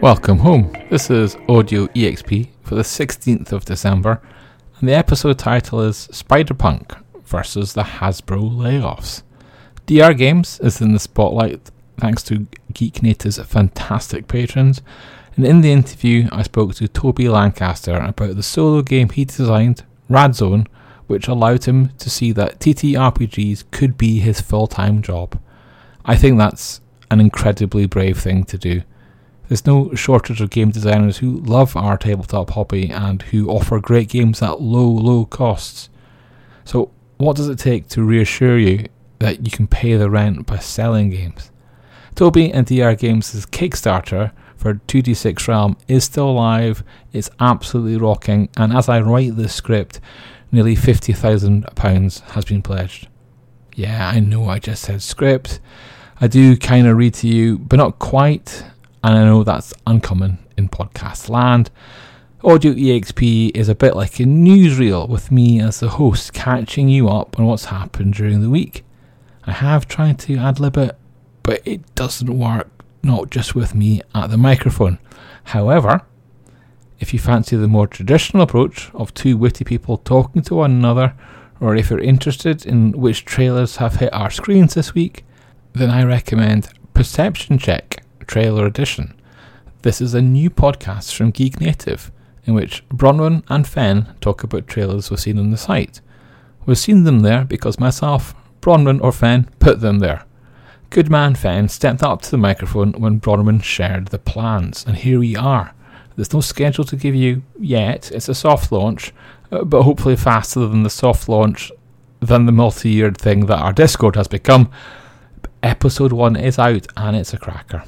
Welcome home. This is Audio EXP for the 16th of December, and the episode title is Spider Punk versus the Hasbro layoffs. DR Games is in the spotlight thanks to Geek Native's fantastic patrons, and in the interview, I spoke to Toby Lancaster about the solo game he designed, Radzone, which allowed him to see that TTRPGs could be his full time job. I think that's an incredibly brave thing to do. There's no shortage of game designers who love our tabletop hobby and who offer great games at low, low costs. So, what does it take to reassure you that you can pay the rent by selling games? Toby and DR Games' Kickstarter for 2D6 Realm is still live, it's absolutely rocking, and as I write this script, nearly £50,000 has been pledged. Yeah, I know I just said script. I do kind of read to you, but not quite and I know that's uncommon in podcast land. Audio EXP is a bit like a newsreel with me as the host catching you up on what's happened during the week. I have tried to ad lib it, but it doesn't work, not just with me at the microphone. However, if you fancy the more traditional approach of two witty people talking to one another, or if you're interested in which trailers have hit our screens this week, then I recommend Perception Check Trailer Edition. This is a new podcast from Geek Native, in which Bronwyn and Fen talk about trailers we've seen on the site. We've seen them there because myself, Bronwyn, or Fen put them there. Good man Fen stepped up to the microphone when Bronwyn shared the plans, and here we are. There's no schedule to give you yet, it's a soft launch, uh, but hopefully faster than the soft launch than the multi year thing that our Discord has become. Episode 1 is out and it's a cracker.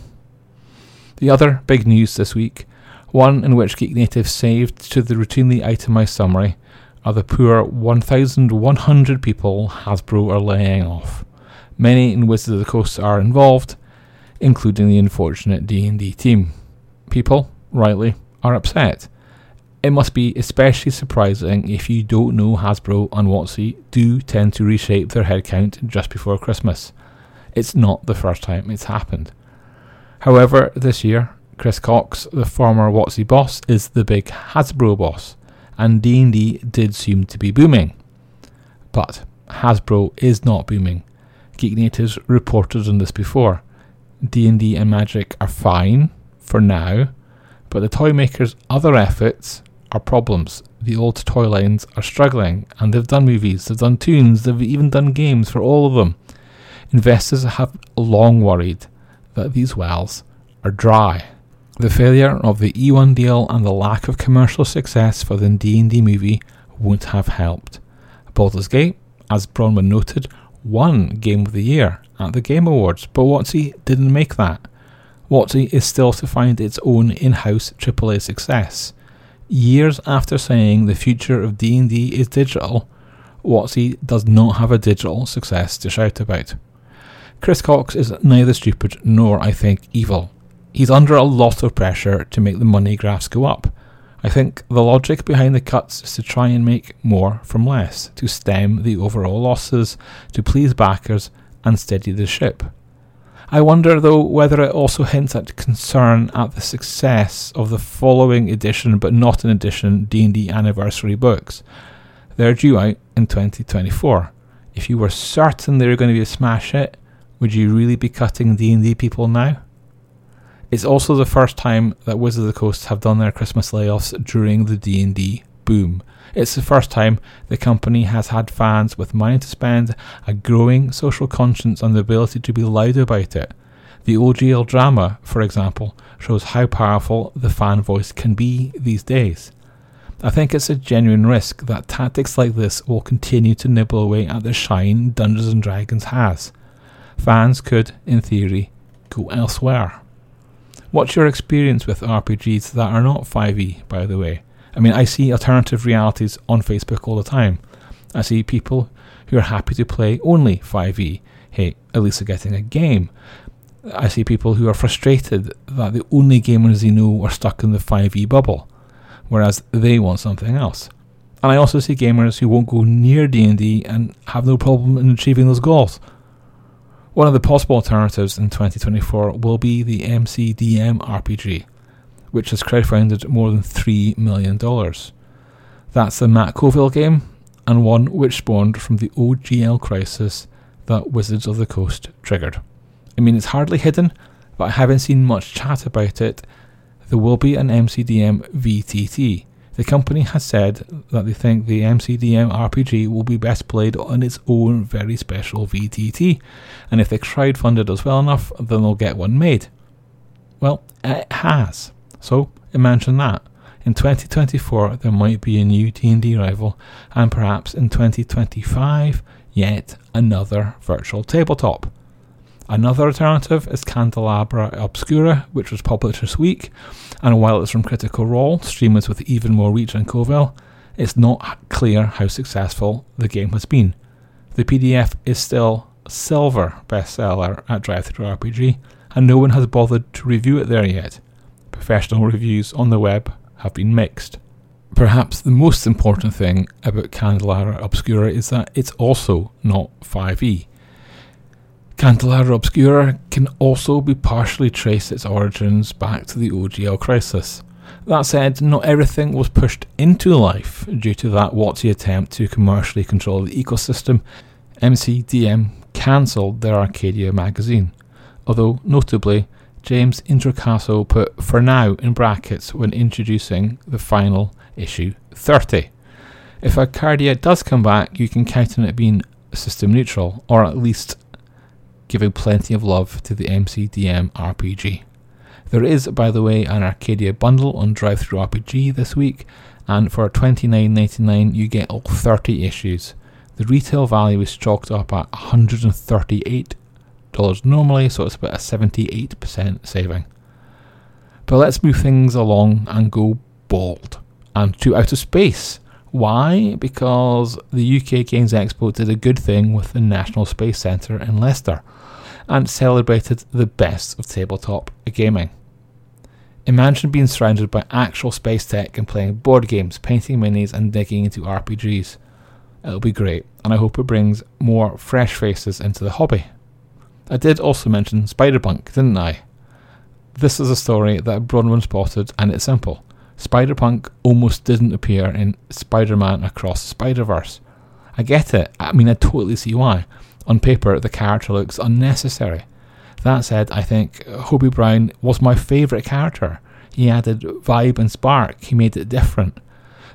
The other big news this week, one in which Geek Native saved to the routinely itemised summary, are the poor 1,100 people Hasbro are laying off. Many in Wizards of the Coast are involved, including the unfortunate D&D team. People, rightly, are upset. It must be especially surprising if you don't know Hasbro and WotC do tend to reshape their headcount just before Christmas. It's not the first time it's happened. However, this year, Chris Cocks, the former WotC boss, is the big Hasbro boss, and D&D did seem to be booming. But Hasbro is not booming. Geek Natives reported on this before. D&D and Magic are fine for now, but the toy makers' other efforts are problems. The old toy lines are struggling, and they've done movies, they've done tunes, they've even done games for all of them. Investors have long worried that these wells are dry. The failure of the E1 deal and the lack of commercial success for the D&D movie won't have helped. Baldur's Gate, as Bronwyn noted, won Game of the Year at the Game Awards, but WotC didn't make that. WotC is still to find its own in-house AAA success. Years after saying the future of D&D is digital, WotC does not have a digital success to shout about. Chris Cocks is neither stupid nor, I think, evil. He's under a lot of pressure to make the money graphs go up. I think the logic behind the cuts is to try and make more from less, to stem the overall losses, to please backers, and steady the ship. I wonder, though, whether it also hints at concern at the success of the following edition, but not an edition, D&D anniversary books. They're due out in 2024. If you were certain they were going to be a smash hit, would you really be cutting D&D people now? It's also the first time that Wizards of the Coast have done their Christmas layoffs during the D&D boom. It's the first time the company has had fans with money to spend, a growing social conscience, and the ability to be loud about it. The OGL drama, for example, shows how powerful the fan voice can be these days. I think it's a genuine risk that tactics like this will continue to nibble away at the shine Dungeons and Dragons has fans could, in theory, go elsewhere. What's your experience with RPGs that are not 5e, by the way? I mean, I see alternative realities on Facebook all the time. I see people who are happy to play only 5e. Hey, at least they're getting a game. I see people who are frustrated that the only gamers they know are stuck in the 5e bubble, whereas they want something else. And I also see gamers who won't go near D&D and have no problem in achieving those goals. One of the possible alternatives in 2024 will be the MCDM RPG. which has crowdfunded more than $3 million. That's the Matt Colville game, and one which spawned from the OGL crisis that Wizards of the Coast triggered. I mean, it's hardly hidden, but I haven't seen much chat about it. There will be an MCDM VTT. The company has said that they think the MCDM RPG will be best played on its own very special VTT, and if they crowdfund it as well enough, then they'll get one made. Well, it has. So imagine that. In 2024, there might be a new D&D rival, and perhaps in 2025, yet another virtual tabletop. Another alternative is Candelabra Obscura, which was published this week, and while it's from Critical Role, streamers with even more reach than Colville, it's not clear how successful the game has been. The PDF is still silver bestseller at DriveThruRPG, and no one has bothered to review it there yet. Professional reviews on the web have been mixed. Perhaps the most important thing about Candelabra Obscura is that it's also not 5e. Candelabra Obscura can also be partially traced its origins back to the OGL crisis. That said, not everything was pushed into life due to that WotC attempt to commercially control the ecosystem. MCDM cancelled their Arcadia magazine, although notably, James Introcaso put for now in brackets when introducing the final issue 30. If Arcadia does come back, you can count on it being system neutral, or at least giving plenty of love to the MCDM RPG. There is, by the way, an Arcadia bundle on DriveThruRPG this week, and for $29.99 you get all 30 issues. The retail value is chalked up at $138 normally, so it's about a 78% saving. But let's move things along and go bold and to outer space. Why? Because the UK Games Expo did a good thing with the National Space Centre in Leicester and celebrated the best of tabletop gaming. Imagine being surrounded by actual space tech and playing board games, painting minis, and digging into RPGs. It'll be great, and I hope it brings more fresh faces into the hobby. I did also mention Spiderpunk, didn't I? This is a story that Bronwyn spotted, and it's simple. Spiderpunk almost didn't appear in Spider Man Across the Spider Verse. I get it, I mean, I totally see why. On paper, the character looks unnecessary. That said, I think Hobie Brown was my favourite character. He added vibe and spark, he made it different.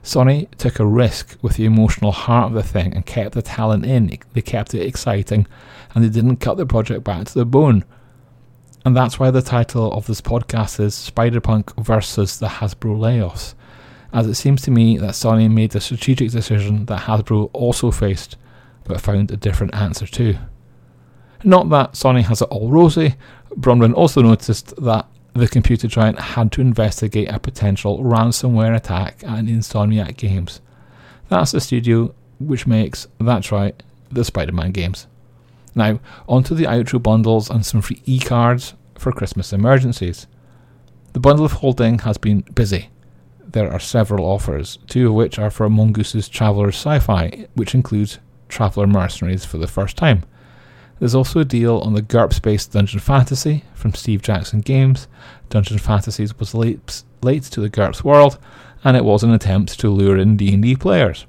Sony took a risk with the emotional heart of the thing and kept the talent in. They kept it exciting and they didn't cut the project back to the bone. And that's why the title of this podcast is Spider-Punk versus the Hasbro layoffs, as it seems to me that Sony made the strategic decision that Hasbro also faced but found a different answer to. Not that Sony has it all rosy, Bronwyn also noticed that the computer giant had to investigate a potential ransomware attack at Insomniac Games. That's the studio which makes, that's right, the Spider Man games. Now, onto the outro bundles and some free e cards for Christmas emergencies. The bundle of holding has been busy. There are several offers, two of which are for Mongoose's Traveller Sci Fi, which includes Traveller Mercenaries for the first time. There's also a deal on the GURPS based Dungeon Fantasy from Steve Jackson Games. Dungeon Fantasies was late, late to the GURPS world, and it was an attempt to lure in D&D players.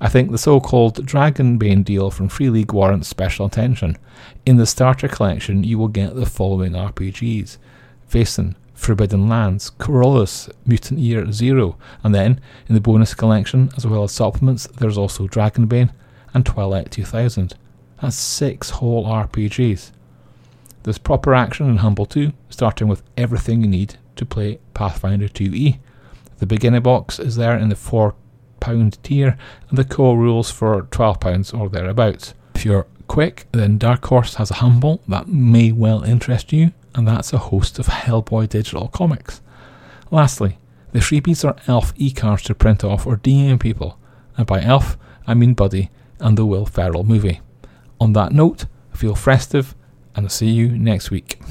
I think the so-called Dragonbane deal from Free League warrants special attention. In the starter collection, you will get the following RPGs: Vaesen, Forbidden Lands, Coriolis, Mutant Year Zero, and then in the bonus collection, as well as supplements, there's also Dragonbane and Twilight 2000. That's six whole RPGs. There's proper action in Humble 2, starting with everything you need to play Pathfinder 2e. The beginner box is there in the £4 tier, and the core rules for £12 or thereabouts. If you're quick, then Dark Horse has a Humble that may well interest you, and that's a host of Hellboy digital comics. Lastly, the freebies are Elf e cards to print off or DM people, and by Elf, I mean Buddy and the Will Ferrell movie. On that note, feel festive and I'll see you next week.